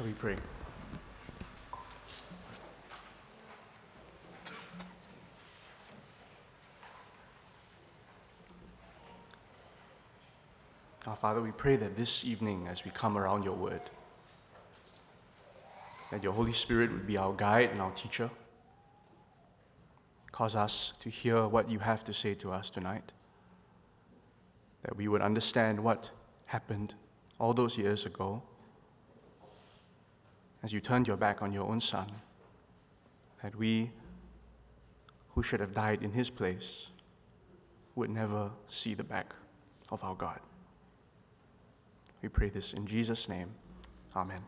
Shall we pray? Our Father, we pray that this evening, as we come around your word, that your Holy Spirit would be our guide and our teacher. Cause us to hear what you have to say to us tonight. That we would understand what happened all those years ago as you turned your back on your own Son. That we, who should have died in his place, would never see the back of our God. We pray this in Jesus' name. Amen.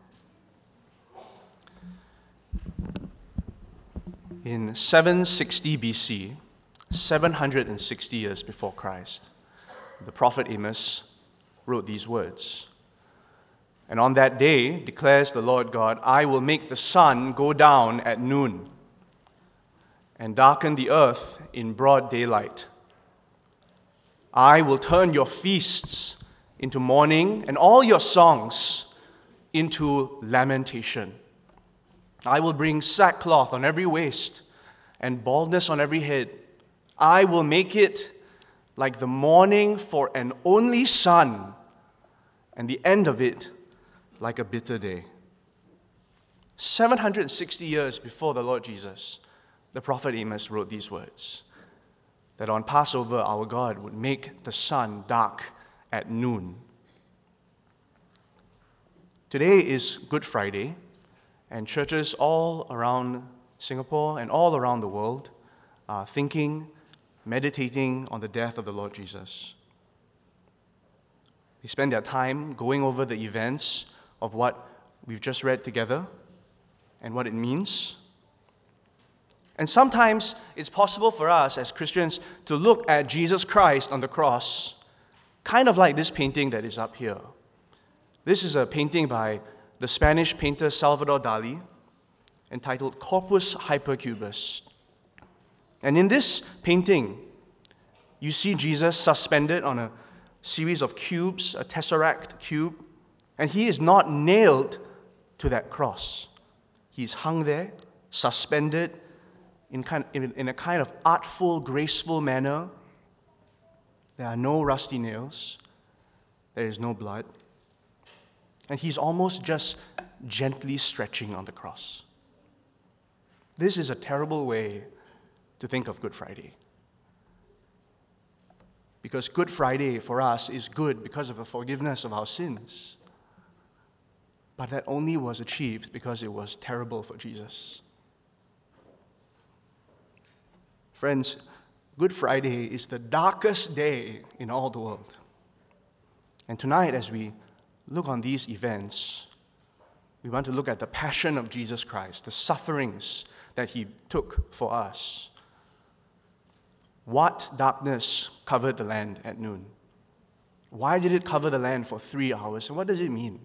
In 760 BC, 760 years before Christ, the prophet Amos wrote these words. And on that day, declares the Lord God, I will make the sun go down at noon and darken the earth in broad daylight. I will turn your feasts into mourning, and all your songs into lamentation. I will bring sackcloth on every waist and baldness on every head. I will make it like the mourning for an only son, and the end of it like a bitter day. 760 years before the Lord Jesus, the prophet Amos wrote these words that on Passover, our God would make the sun dark at noon. Today is Good Friday, and churches all around Singapore and all around the world are thinking, meditating on the death of the Lord Jesus. They spend their time going over the events of what we've just read together and what it means. And sometimes it's possible for us as Christians to look at Jesus Christ on the cross kind of like this painting that is up here. This is a painting by the Spanish painter Salvador Dali entitled Corpus Hypercubus. And in this painting, you see Jesus suspended on a series of cubes, a tesseract cube, and he is not nailed to that cross. He's hung there, suspended in, kind, in, in a kind of artful, graceful manner there are no rusty nails. There is no blood. And he's almost just gently stretching on the cross. This is a terrible way to think of Good Friday. Because Good Friday for us is good because of the forgiveness of our sins. But that only was achieved because it was terrible for Jesus. Friends, Good Friday is the darkest day in all the world. And tonight, as we look on these events, we want to look at the passion of Jesus Christ, the sufferings that he took for us. What darkness covered the land at noon? Why did it cover the land for three hours? And what does it mean?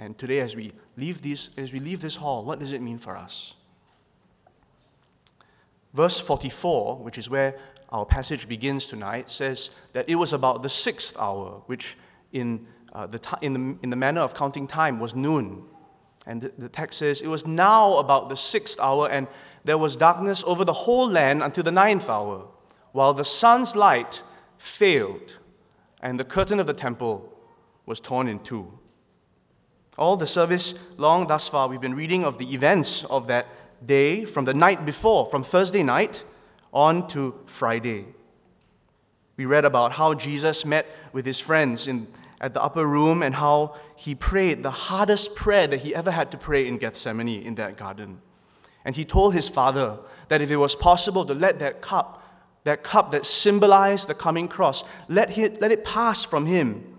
And today, as we leave, these, as we leave this hall, what does it mean for us? Verse 44, which is where our passage begins tonight, says that it was about the sixth hour, which in, uh, the, t- in, the, in the manner of counting time was noon. And the text says, It was now about the sixth hour, and there was darkness over the whole land until the ninth hour, while the sun's light failed, and the curtain of the temple was torn in two. All the service long thus far, we've been reading of the events of that day from the night before, from Thursday night on to Friday. We read about how Jesus met with his friends in, at the upper room and how he prayed the hardest prayer that he ever had to pray in Gethsemane in that garden. And he told his father that if it was possible to let that cup, that cup that symbolized the coming cross, let, he, let it pass from him.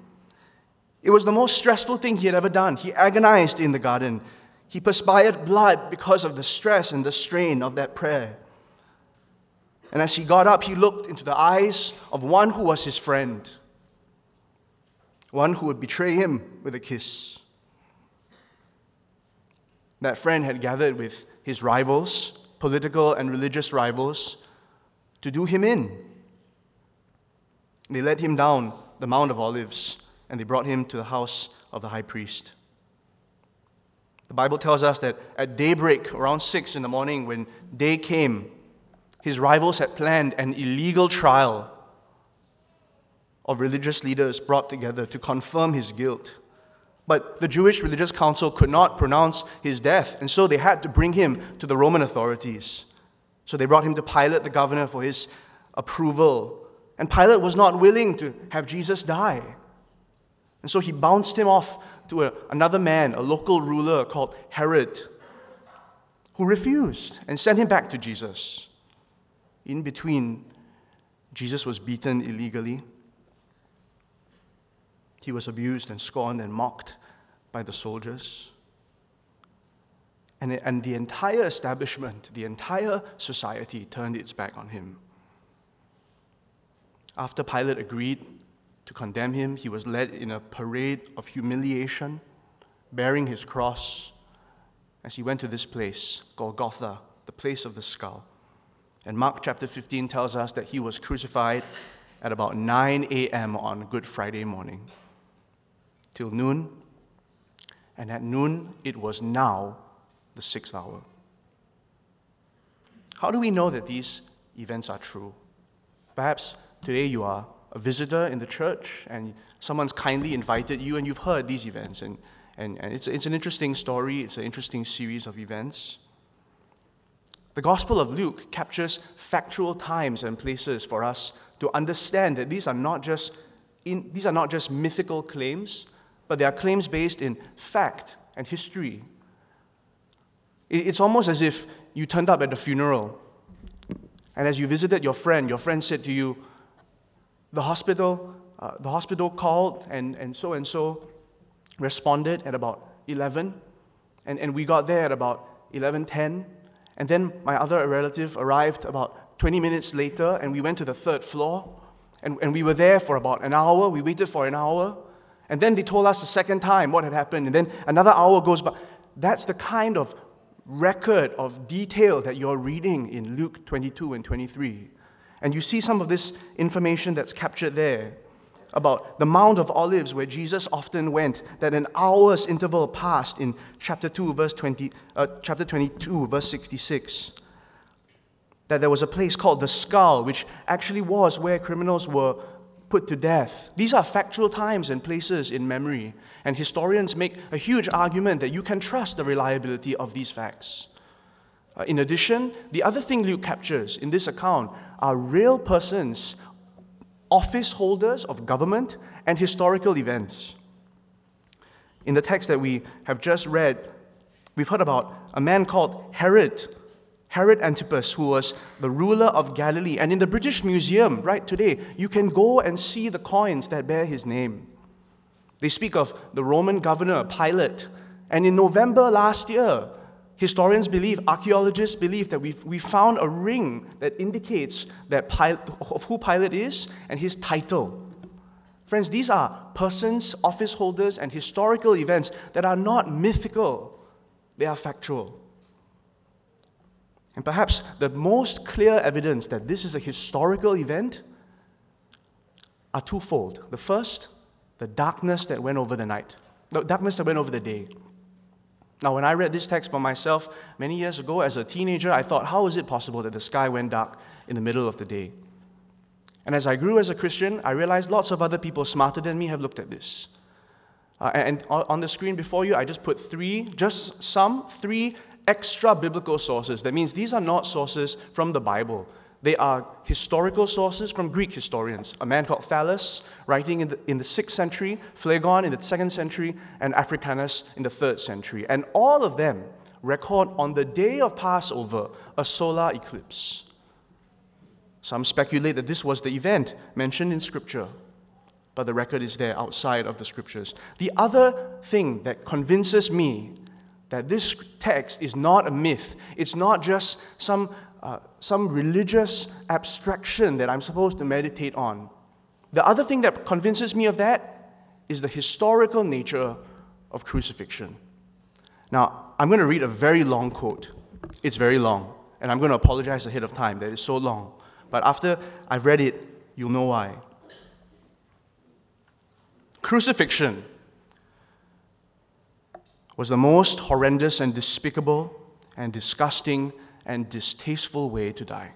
It was the most stressful thing he had ever done. He agonized in the garden. He perspired blood because of the stress and the strain of that prayer. And as he got up, he looked into the eyes of one who was his friend, one who would betray him with a kiss. That friend had gathered with his rivals, political and religious rivals, to do him in. They led him down the Mount of Olives and they brought him to the house of the high priest. The Bible tells us that at daybreak, around 6 in the morning, when day came, his rivals had planned an illegal trial of religious leaders brought together to confirm his guilt. But the Jewish religious council could not pronounce his death, and so they had to bring him to the Roman authorities. So they brought him to Pilate, the governor, for his approval. And Pilate was not willing to have Jesus die. And so he bounced him off to a, another man, a local ruler called Herod, who refused and sent him back to Jesus. In between, Jesus was beaten illegally. He was abused and scorned and mocked by the soldiers. And, and the entire establishment, the entire society turned its back on him. After Pilate agreed to condemn him, he was led in a parade of humiliation, bearing his cross as he went to this place, Golgotha, the place of the skull. And Mark chapter 15 tells us that he was crucified at about 9 a.m. on Good Friday morning till noon. And at noon, it was now the sixth hour. How do we know that these events are true? Perhaps today you are a visitor in the church and someone's kindly invited you and you've heard these events. And, and, and it's, it's an interesting story, it's an interesting series of events. The Gospel of Luke captures factual times and places for us to understand that these are not just, in, these are not just mythical claims, but they are claims based in fact and history. It's almost as if you turned up at a funeral, and as you visited your friend, your friend said to you, the hospital, uh, the hospital called and, and so and so responded at about 11. And, and we got there at about 11.10. And then my other relative arrived about 20 minutes later and we went to the third floor. And, and we were there for about an hour. We waited for an hour. And then they told us the second time what had happened. And then another hour goes by. That's the kind of record of detail that you're reading in Luke 22 and 23. And you see some of this information that's captured there about the Mount of Olives where Jesus often went, that an hour's interval passed in chapter 2, verse 20, uh, chapter 22, verse 66. That there was a place called the skull, which actually was where criminals were put to death. These are factual times and places in memory, and historians make a huge argument that you can trust the reliability of these facts. Uh, in addition, the other thing Luke captures in this account are real persons, office holders of government, and historical events. In the text that we have just read, we've heard about a man called Herod, Herod Antipas, who was the ruler of Galilee. And in the British Museum, right today, you can go and see the coins that bear his name. They speak of the Roman governor, Pilate. And in November last year, Historians believe, archaeologists believe that we've, we found a ring that indicates that Pilate, of who Pilate is and his title. Friends, these are persons, office holders, and historical events that are not mythical, they are factual. And perhaps the most clear evidence that this is a historical event are twofold. The first, the darkness that went over the night, the darkness that went over the day. Now, when I read this text for myself many years ago as a teenager, I thought, how is it possible that the sky went dark in the middle of the day? And as I grew as a Christian, I realized lots of other people smarter than me have looked at this. Uh, and on the screen before you, I just put three, just some, three extra biblical sources. That means these are not sources from the Bible. They are historical sources from Greek historians. A man called Thales, writing in the, in the 6th century, Phlegon in the 2nd century, and Africanus in the 3rd century. And all of them record on the day of Passover a solar eclipse. Some speculate that this was the event mentioned in Scripture, but the record is there outside of the Scriptures. The other thing that convinces me that this text is not a myth, it's not just some uh, some religious abstraction that I'm supposed to meditate on. The other thing that convinces me of that is the historical nature of crucifixion. Now, I'm going to read a very long quote. It's very long, and I'm going to apologize ahead of time that it's so long. But after I've read it, you'll know why. Crucifixion was the most horrendous and despicable and disgusting and distasteful way to die.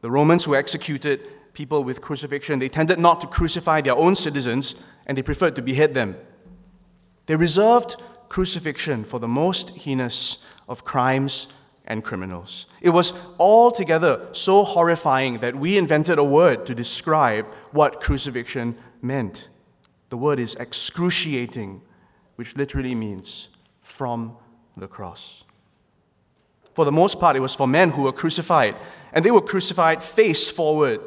The Romans who executed people with crucifixion, they tended not to crucify their own citizens and they preferred to behead them. They reserved crucifixion for the most heinous of crimes and criminals. It was altogether so horrifying that we invented a word to describe what crucifixion meant. The word is excruciating, which literally means from the cross. For the most part, it was for men who were crucified, and they were crucified face forward.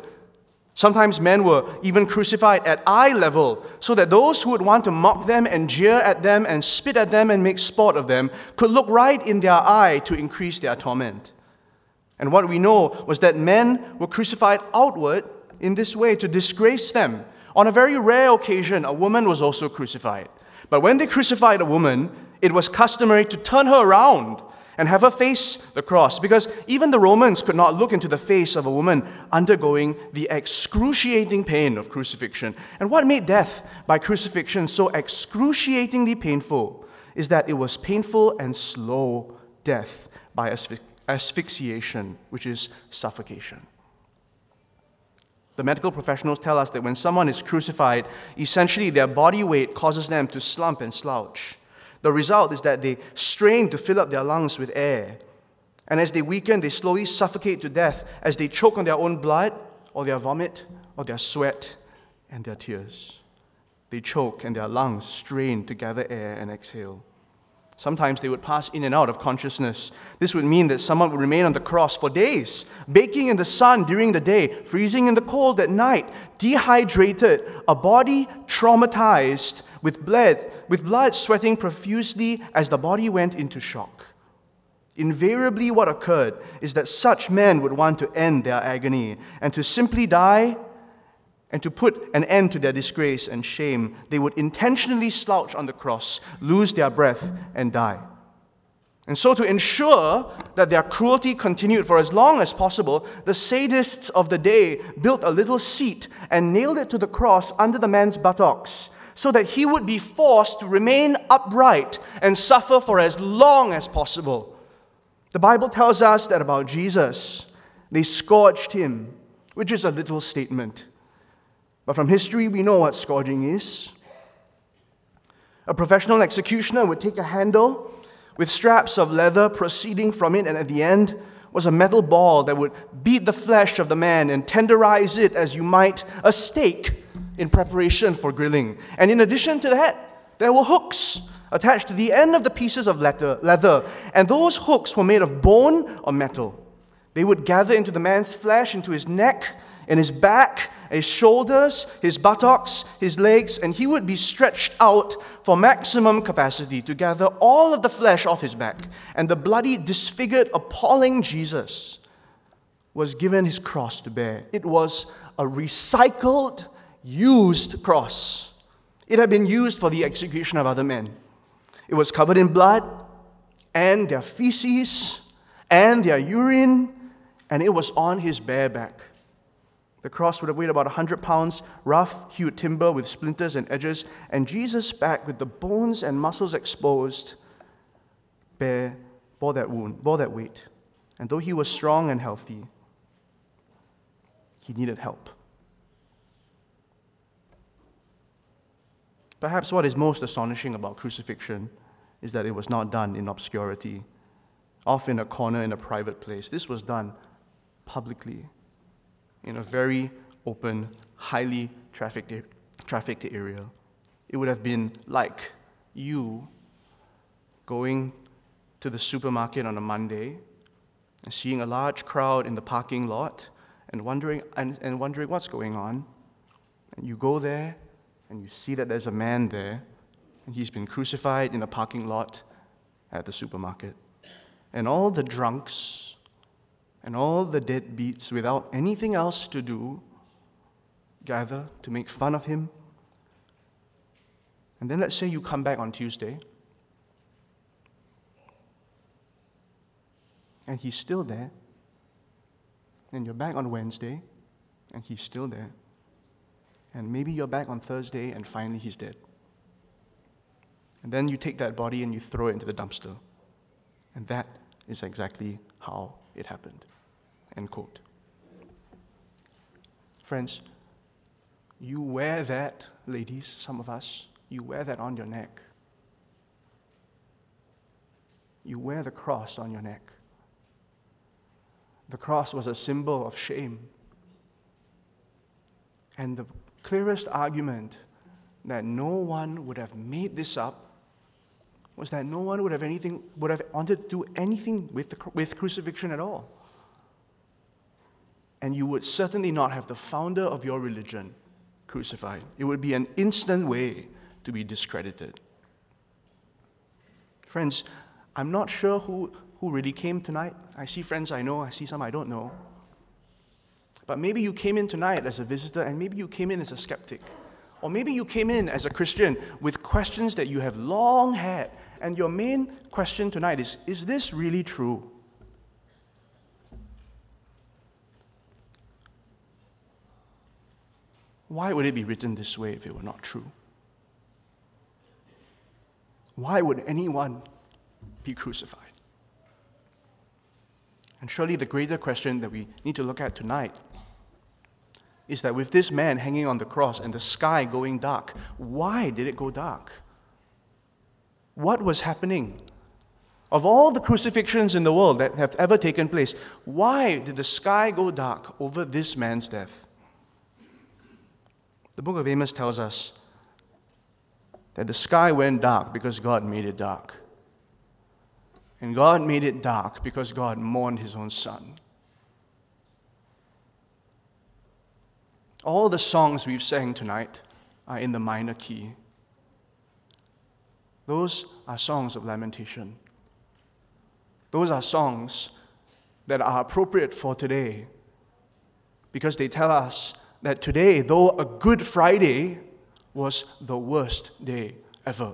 Sometimes men were even crucified at eye level, so that those who would want to mock them and jeer at them and spit at them and make sport of them could look right in their eye to increase their torment. And what we know was that men were crucified outward in this way to disgrace them. On a very rare occasion, a woman was also crucified. But when they crucified a woman, it was customary to turn her around and have her face the cross, because even the Romans could not look into the face of a woman undergoing the excruciating pain of crucifixion. And what made death by crucifixion so excruciatingly painful is that it was painful and slow death by asphyxiation, which is suffocation. The medical professionals tell us that when someone is crucified, essentially their body weight causes them to slump and slouch. The result is that they strain to fill up their lungs with air. And as they weaken, they slowly suffocate to death as they choke on their own blood, or their vomit, or their sweat, and their tears. They choke and their lungs strain to gather air and exhale. Sometimes they would pass in and out of consciousness. This would mean that someone would remain on the cross for days, baking in the sun during the day, freezing in the cold at night, dehydrated, a body traumatized with blood, with blood sweating profusely as the body went into shock. Invariably, what occurred is that such men would want to end their agony and to simply die and to put an end to their disgrace and shame. They would intentionally slouch on the cross, lose their breath, and die. And so, to ensure that their cruelty continued for as long as possible, the sadists of the day built a little seat and nailed it to the cross under the man's buttocks so that he would be forced to remain upright and suffer for as long as possible. The Bible tells us that about Jesus, they scourged him, which is a little statement. But from history, we know what scourging is. A professional executioner would take a handle with straps of leather proceeding from it, and at the end was a metal ball that would beat the flesh of the man and tenderize it as you might a steak in preparation for grilling. And in addition to that, there were hooks attached to the end of the pieces of leather, leather. and those hooks were made of bone or metal. They would gather into the man's flesh, into his neck, and his back, his shoulders, his buttocks, his legs, and he would be stretched out for maximum capacity to gather all of the flesh off his back. And the bloody, disfigured, appalling Jesus was given his cross to bear. It was a recycled used cross. It had been used for the execution of other men. It was covered in blood and their feces and their urine, and it was on his bare back. The cross would have weighed about 100 pounds, rough hewed timber with splinters and edges, and Jesus' back, with the bones and muscles exposed, bare, bore that wound, bore that weight. And though he was strong and healthy, he needed help. Perhaps what is most astonishing about crucifixion is that it was not done in obscurity, off in a corner in a private place. This was done publicly in a very open, highly trafficked, trafficked area. It would have been like you going to the supermarket on a Monday and seeing a large crowd in the parking lot and wondering, and, and wondering what's going on. And you go there and you see that there's a man there, and he's been crucified in a parking lot at the supermarket. And all the drunks and all the deadbeats, without anything else to do, gather to make fun of him. And then let's say you come back on Tuesday, and he's still there. And you're back on Wednesday, and he's still there and maybe you're back on Thursday and finally he's dead. And then you take that body and you throw it into the dumpster. And that is exactly how it happened. End quote. Friends, you wear that, ladies, some of us, you wear that on your neck. You wear the cross on your neck. The cross was a symbol of shame. And the clearest argument that no one would have made this up was that no one would have anything would have wanted to do anything with, the, with crucifixion at all. And you would certainly not have the founder of your religion crucified. It would be an instant way to be discredited. Friends, I'm not sure who, who really came tonight. I see friends I know, I see some I don't know. But maybe you came in tonight as a visitor, and maybe you came in as a skeptic. Or maybe you came in as a Christian with questions that you have long had, and your main question tonight is Is this really true? Why would it be written this way if it were not true? Why would anyone be crucified? And surely the greater question that we need to look at tonight is that with this man hanging on the cross and the sky going dark, why did it go dark? What was happening? Of all the crucifixions in the world that have ever taken place, why did the sky go dark over this man's death? The book of Amos tells us that the sky went dark because God made it dark. And God made it dark because God mourned his own son. All the songs we've sang tonight are in the minor key. Those are songs of lamentation. Those are songs that are appropriate for today because they tell us that today, though a Good Friday, was the worst day ever.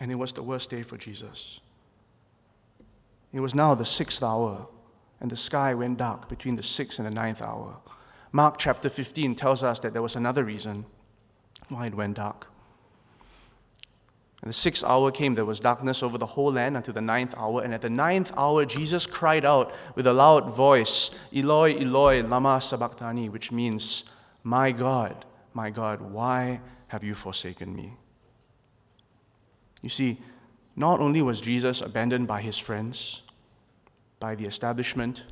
And it was the worst day for Jesus. It was now the sixth hour, and the sky went dark between the sixth and the ninth hour. Mark chapter 15 tells us that there was another reason why it went dark. And the sixth hour came, there was darkness over the whole land until the ninth hour. And at the ninth hour, Jesus cried out with a loud voice, Eloi, Eloi, Lama Sabachthani, which means, My God, my God, why have you forsaken me? You see, not only was Jesus abandoned by his friends, by the establishment,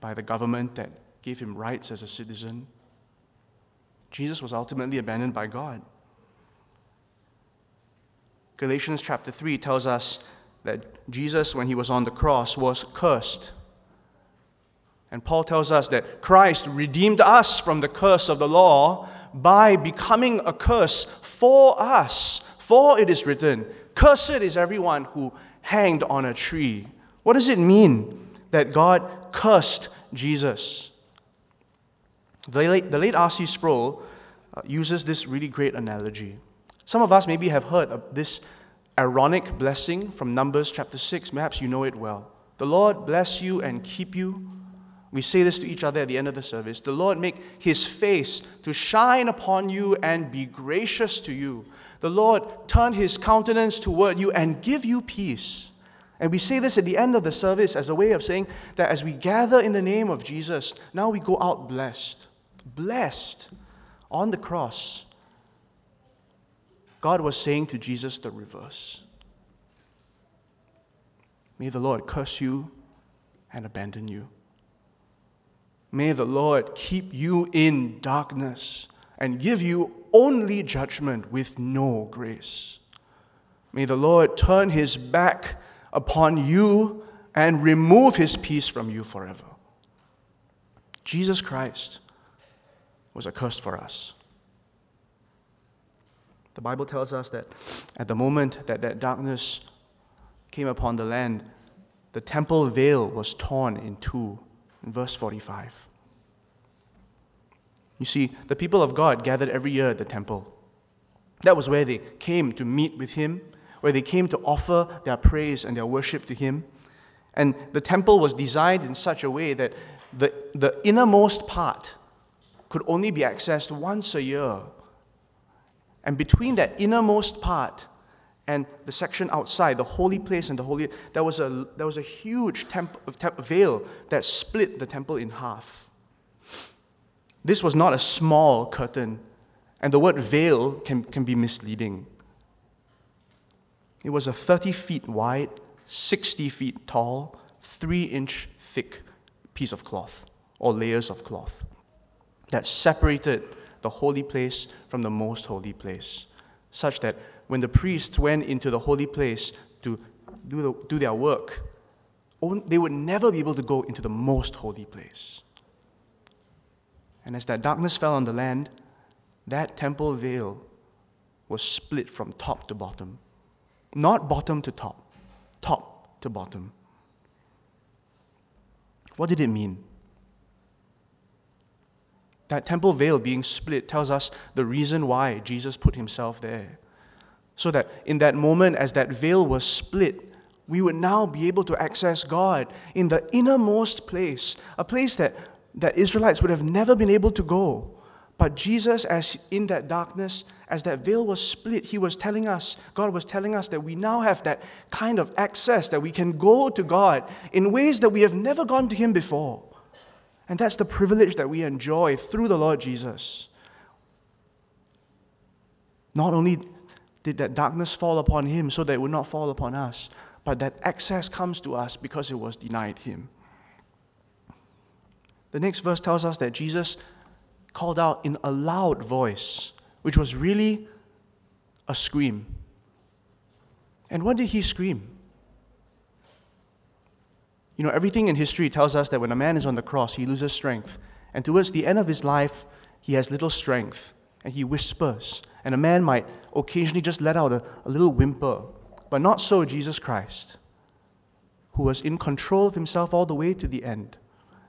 by the government that gave him rights as a citizen. Jesus was ultimately abandoned by God. Galatians chapter 3 tells us that Jesus, when he was on the cross, was cursed. And Paul tells us that Christ redeemed us from the curse of the law by becoming a curse for us. For it is written, Cursed is everyone who hanged on a tree. What does it mean that God cursed Jesus? The late, the late R.C. Sproul uh, uses this really great analogy. Some of us maybe have heard of this Aaronic blessing from Numbers chapter 6. Perhaps you know it well. The Lord bless you and keep you. We say this to each other at the end of the service. The Lord make his face to shine upon you and be gracious to you. The Lord turn his countenance toward you and give you peace. And we say this at the end of the service as a way of saying that as we gather in the name of Jesus, now we go out blessed blessed on the cross, God was saying to Jesus the reverse. May the Lord curse you and abandon you. May the Lord keep you in darkness and give you only judgment with no grace. May the Lord turn his back upon you and remove his peace from you forever. Jesus Christ was accursed for us. The Bible tells us that at the moment that that darkness came upon the land, the temple veil was torn in two, in verse 45. You see, the people of God gathered every year at the temple. That was where they came to meet with Him, where they came to offer their praise and their worship to Him. And the temple was designed in such a way that the, the innermost part could only be accessed once a year. And between that innermost part and the section outside, the holy place and the holy, there was a, there was a huge temp, temp, veil that split the temple in half. This was not a small curtain, and the word veil can, can be misleading. It was a 30 feet wide, 60 feet tall, 3 inch thick piece of cloth or layers of cloth that separated the holy place from the most holy place, such that when the priests went into the holy place to do, the, do their work, they would never be able to go into the most holy place. And as that darkness fell on the land, that temple veil was split from top to bottom. Not bottom to top, top to bottom. What did it mean? That temple veil being split tells us the reason why Jesus put himself there. So that in that moment, as that veil was split, we would now be able to access God in the innermost place, a place that, that Israelites would have never been able to go. But Jesus, as in that darkness, as that veil was split, he was telling us, God was telling us that we now have that kind of access, that we can go to God in ways that we have never gone to Him before. And that's the privilege that we enjoy through the Lord Jesus. Not only did that darkness fall upon him so that it would not fall upon us, but that access comes to us because it was denied him. The next verse tells us that Jesus called out in a loud voice, which was really a scream. And what did he scream? You know, everything in history tells us that when a man is on the cross, he loses strength. And towards the end of his life, he has little strength and he whispers. And a man might occasionally just let out a, a little whimper. But not so Jesus Christ, who was in control of himself all the way to the end.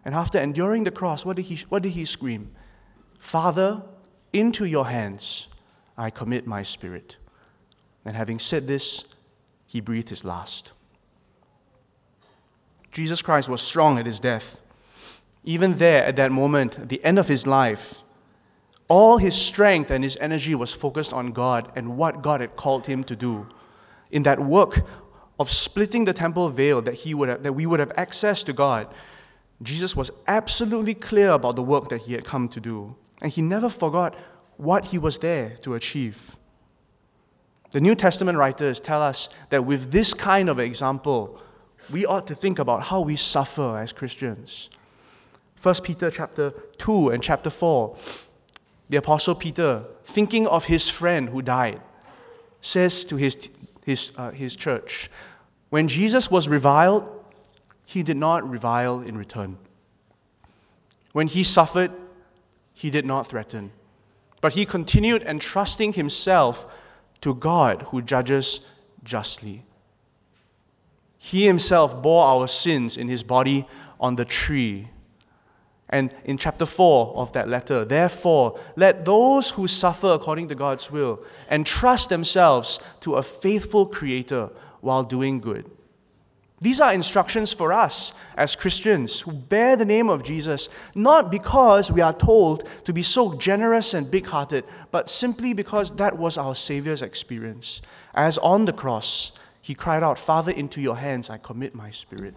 And after enduring the cross, what did he, what did he scream? Father, into your hands I commit my spirit. And having said this, he breathed his last. Jesus Christ was strong at his death. Even there, at that moment, at the end of his life, all his strength and his energy was focused on God and what God had called him to do. In that work of splitting the temple veil that, he would have, that we would have access to God, Jesus was absolutely clear about the work that he had come to do. And he never forgot what he was there to achieve. The New Testament writers tell us that with this kind of example, we ought to think about how we suffer as Christians. 1 Peter chapter 2 and chapter 4, the Apostle Peter, thinking of his friend who died, says to his, his, uh, his church, When Jesus was reviled, he did not revile in return. When he suffered, he did not threaten, but he continued entrusting himself to God who judges justly. He himself bore our sins in his body on the tree. And in chapter 4 of that letter, therefore, let those who suffer according to God's will entrust themselves to a faithful Creator while doing good. These are instructions for us as Christians who bear the name of Jesus, not because we are told to be so generous and big hearted, but simply because that was our Savior's experience. As on the cross, he cried out, Father, into your hands I commit my spirit.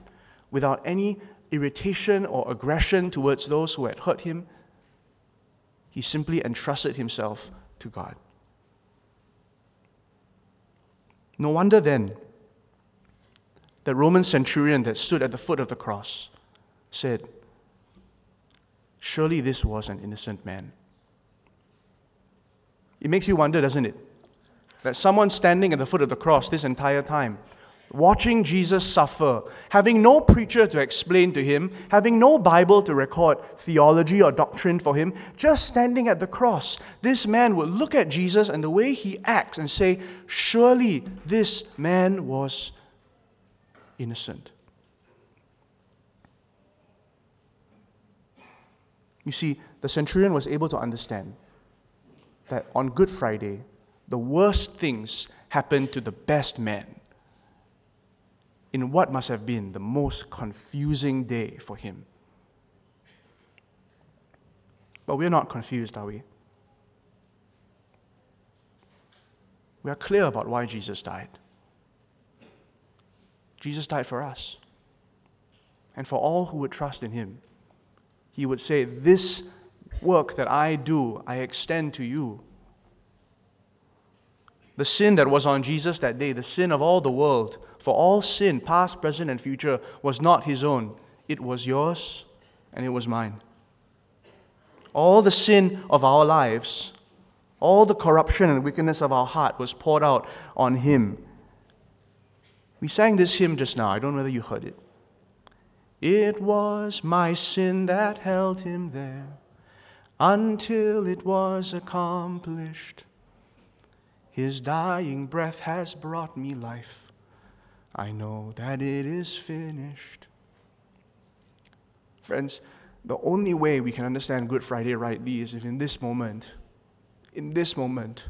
Without any irritation or aggression towards those who had hurt him, he simply entrusted himself to God. No wonder then the Roman centurion that stood at the foot of the cross said, Surely this was an innocent man. It makes you wonder, doesn't it? That someone standing at the foot of the cross this entire time, watching Jesus suffer, having no preacher to explain to him, having no Bible to record theology or doctrine for him, just standing at the cross, this man would look at Jesus and the way he acts and say, Surely this man was innocent. You see, the centurion was able to understand that on Good Friday, the worst things happen to the best man in what must have been the most confusing day for him. But we're not confused, are we? we are clear about why Jesus died. Jesus died for us and for all who would trust in him. He would say, This work that I do, I extend to you. The sin that was on Jesus that day, the sin of all the world, for all sin, past, present, and future, was not his own. It was yours and it was mine. All the sin of our lives, all the corruption and wickedness of our heart was poured out on him. We sang this hymn just now. I don't know whether you heard it. It was my sin that held him there until it was accomplished. His dying breath has brought me life. I know that it is finished. Friends, the only way we can understand Good Friday rightly is if in this moment, in this moment,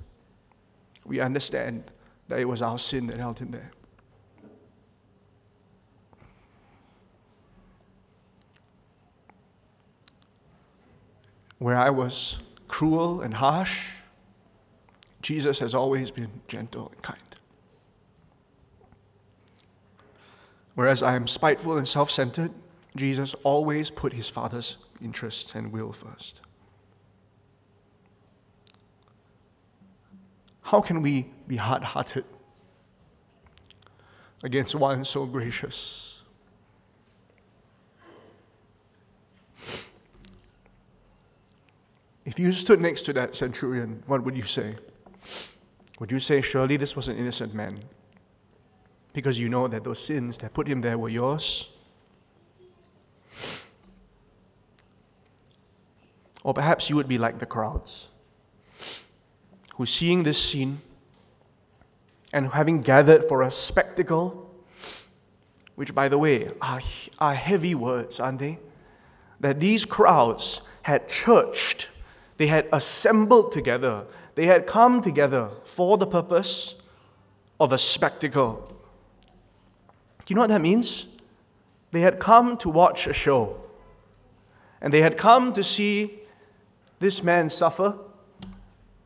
we understand that it was our sin that held him there. where I was cruel and harsh, Jesus has always been gentle and kind. Whereas I am spiteful and self centered, Jesus always put his Father's interests and will first. How can we be hard hearted against one so gracious? If you stood next to that centurion, what would you say? Would you say, Surely this was an innocent man? Because you know that those sins that put him there were yours? Or perhaps you would be like the crowds who, seeing this scene and having gathered for a spectacle, which, by the way, are, are heavy words, aren't they? That these crowds had churched they had assembled together, they had come together for the purpose of a spectacle. Do you know what that means? They had come to watch a show. And they had come to see this man suffer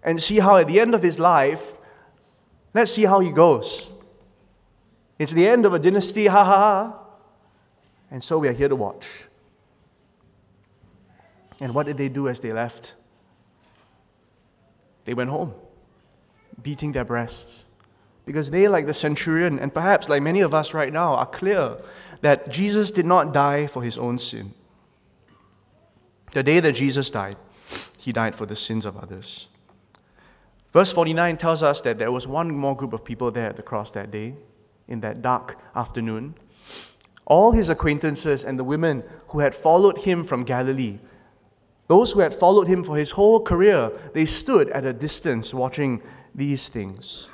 and see how at the end of his life, let's see how he goes. It's the end of a dynasty, ha ha ha. And so we are here to watch. And what did they do as they left? They went home, beating their breasts. Because they, like the centurion, and perhaps like many of us right now, are clear that Jesus did not die for his own sin. The day that Jesus died, he died for the sins of others. Verse 49 tells us that there was one more group of people there at the cross that day, in that dark afternoon. All his acquaintances and the women who had followed him from Galilee those who had followed him for his whole career, they stood at a distance watching these things.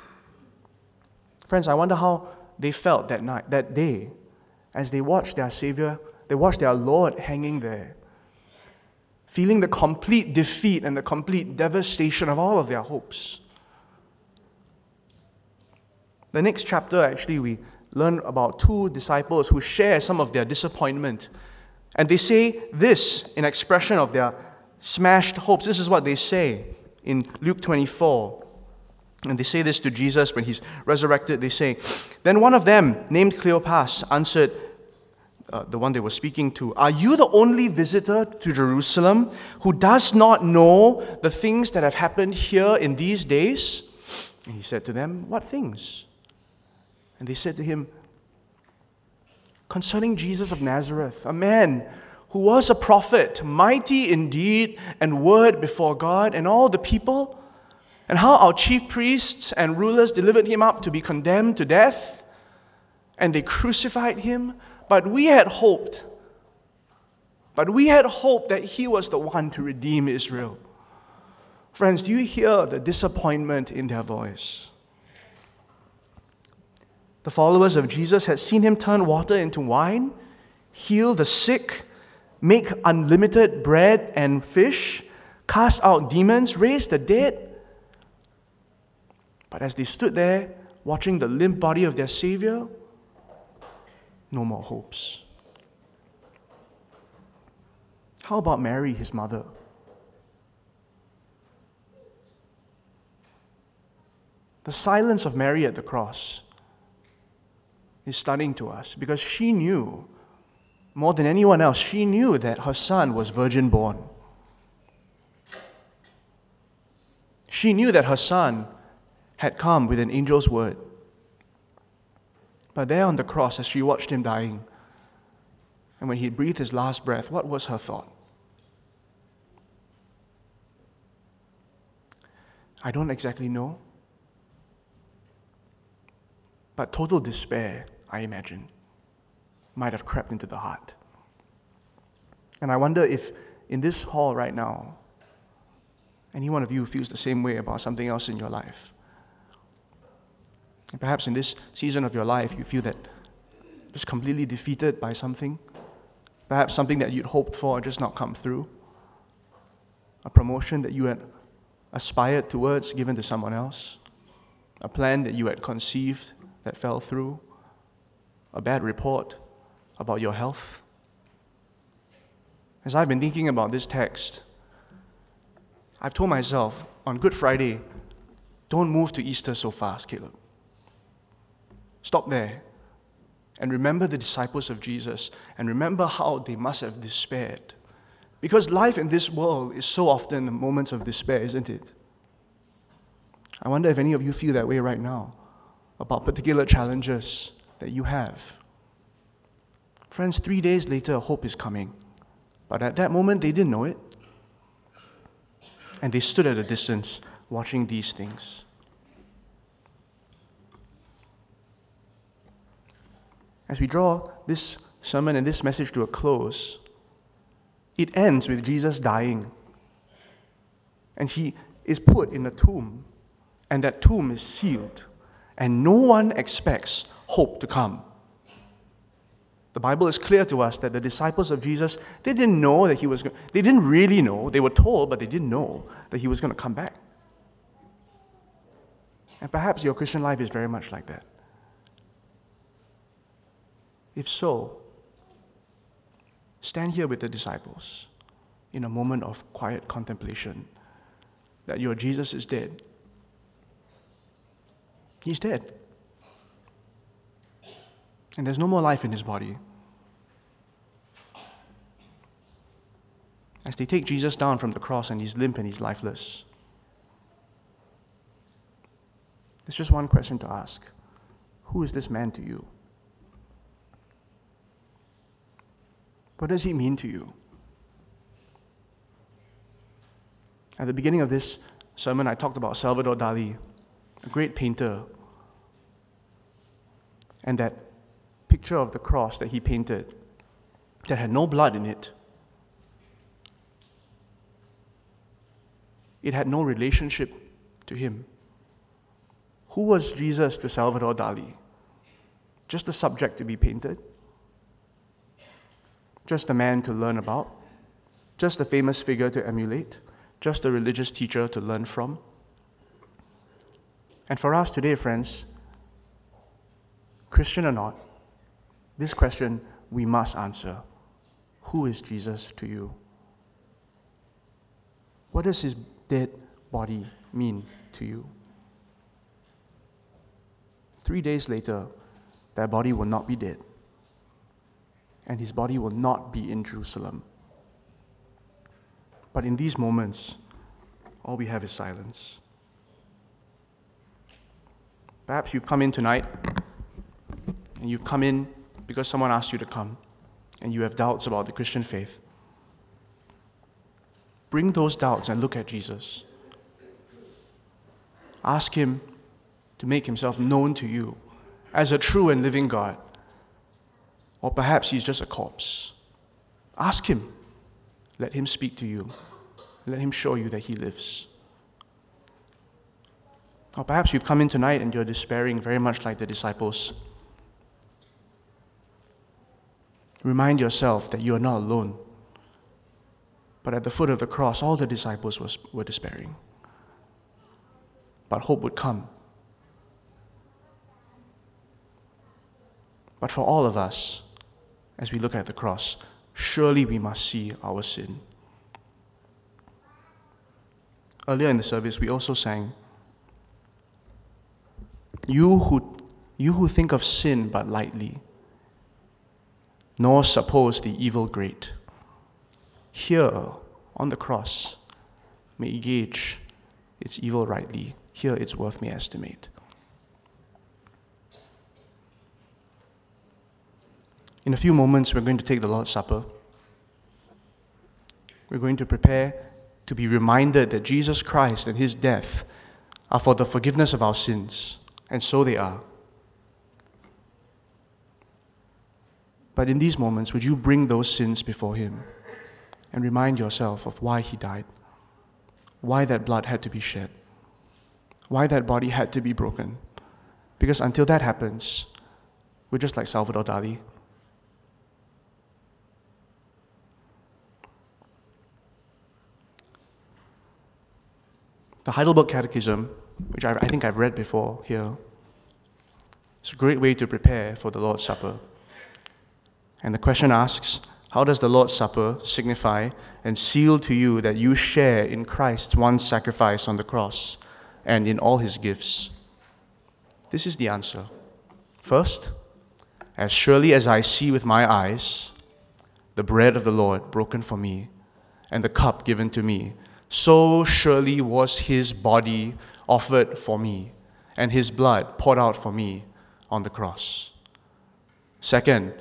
Friends, I wonder how they felt that night, that day, as they watched their Savior, they watched their Lord hanging there, feeling the complete defeat and the complete devastation of all of their hopes. The next chapter, actually, we learn about two disciples who share some of their disappointment and they say this in expression of their smashed hopes. This is what they say in Luke 24. And they say this to Jesus when he's resurrected. They say, Then one of them, named Cleopas, answered, uh, the one they were speaking to, Are you the only visitor to Jerusalem who does not know the things that have happened here in these days? And he said to them, What things? And they said to him, concerning Jesus of Nazareth, a man who was a prophet, mighty in deed and word before God and all the people, and how our chief priests and rulers delivered him up to be condemned to death, and they crucified him. But we had hoped, but we had hoped that he was the one to redeem Israel. Friends, do you hear the disappointment in their voice? The followers of Jesus had seen him turn water into wine, heal the sick, make unlimited bread and fish, cast out demons, raise the dead. But as they stood there watching the limp body of their Savior, no more hopes. How about Mary, his mother? The silence of Mary at the cross is stunning to us because she knew, more than anyone else, she knew that her son was virgin born. She knew that her son had come with an angel's word. But there on the cross, as she watched him dying, and when he breathed his last breath, what was her thought? I don't exactly know. But total despair, I imagine, might have crept into the heart. And I wonder if in this hall right now, any one of you feels the same way about something else in your life. And perhaps in this season of your life, you feel that just completely defeated by something. Perhaps something that you'd hoped for just not come through. A promotion that you had aspired towards given to someone else. A plan that you had conceived that fell through. A bad report about your health. As I've been thinking about this text, I've told myself on Good Friday, don't move to Easter so fast, Caleb. Stop there and remember the disciples of Jesus and remember how they must have despaired. Because life in this world is so often moments of despair, isn't it? I wonder if any of you feel that way right now about particular challenges that you have. Friends, three days later, hope is coming. But at that moment, they didn't know it. And they stood at a distance watching these things. As we draw this sermon and this message to a close, it ends with Jesus dying. And he is put in a tomb, and that tomb is sealed, and no one expects hope to come. The Bible is clear to us that the disciples of Jesus, they didn't know that he was going they didn't really know. They were told, but they didn't know that he was going to come back. And perhaps your Christian life is very much like that. If so, stand here with the disciples in a moment of quiet contemplation that your Jesus is dead. He's dead. And there's no more life in his body. As they take Jesus down from the cross and he's limp and he's lifeless, there's just one question to ask Who is this man to you? What does he mean to you? At the beginning of this sermon, I talked about Salvador Dali, a great painter, and that picture of the cross that he painted that had no blood in it. It had no relationship to him. Who was Jesus to Salvador Dali? Just a subject to be painted? just a man to learn about, just a famous figure to emulate, just a religious teacher to learn from. And for us today, friends, Christian or not, this question we must answer Who is Jesus to you? What does his dead body mean to you? Three days later, that body will not be dead and his body will not be in Jerusalem. But in these moments, all we have is silence. Perhaps you've come in tonight and you've come in because someone asked you to come and you have doubts about the Christian faith. Bring those doubts and look at Jesus. Ask Him to make Himself known to you as a true and living God or perhaps he's just a corpse. Ask him. Let him speak to you. Let him show you that he lives. Or perhaps you've come in tonight and you're despairing very much like the disciples. Remind yourself that you are not alone. But at the foot of the cross, all the disciples was, were despairing. But hope would come. But for all of us, as we look at the cross, surely we must see our sin. Earlier in the service, we also sang, You who, you who think of sin but lightly, nor suppose the evil great, here on the cross may gauge its evil rightly. Here its worth may estimate. In a few moments, we're going to take the Lord's Supper. We're going to prepare to be reminded that Jesus Christ and his death are for the forgiveness of our sins, and so they are. But in these moments, would you bring those sins before him and remind yourself of why he died, why that blood had to be shed, why that body had to be broken? Because until that happens, we're just like Salvador Dali. The Heidelberg Catechism, which I, think I've read before here, it's a great way to prepare for the Lord's Supper. And the question asks How does the Lord's Supper signify and seal to you that you share in Christ's one sacrifice on the cross and in all his gifts? This is the answer. First, as surely as I see with my eyes the bread of the Lord broken for me and the cup given to me, so surely was his body offered for me and his blood poured out for me on the cross. Second,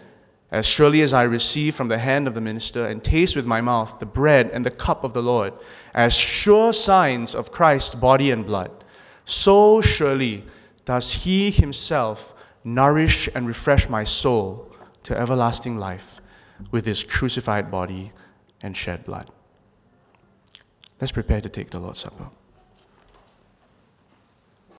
as surely as I receive from the hand of the minister and taste with my mouth the bread and the cup of the Lord, as sure signs of Christ's body and blood, so surely does he himself nourish and refresh my soul to everlasting life with his crucified body and shed blood. Let's prepare to take the Lord's Supper.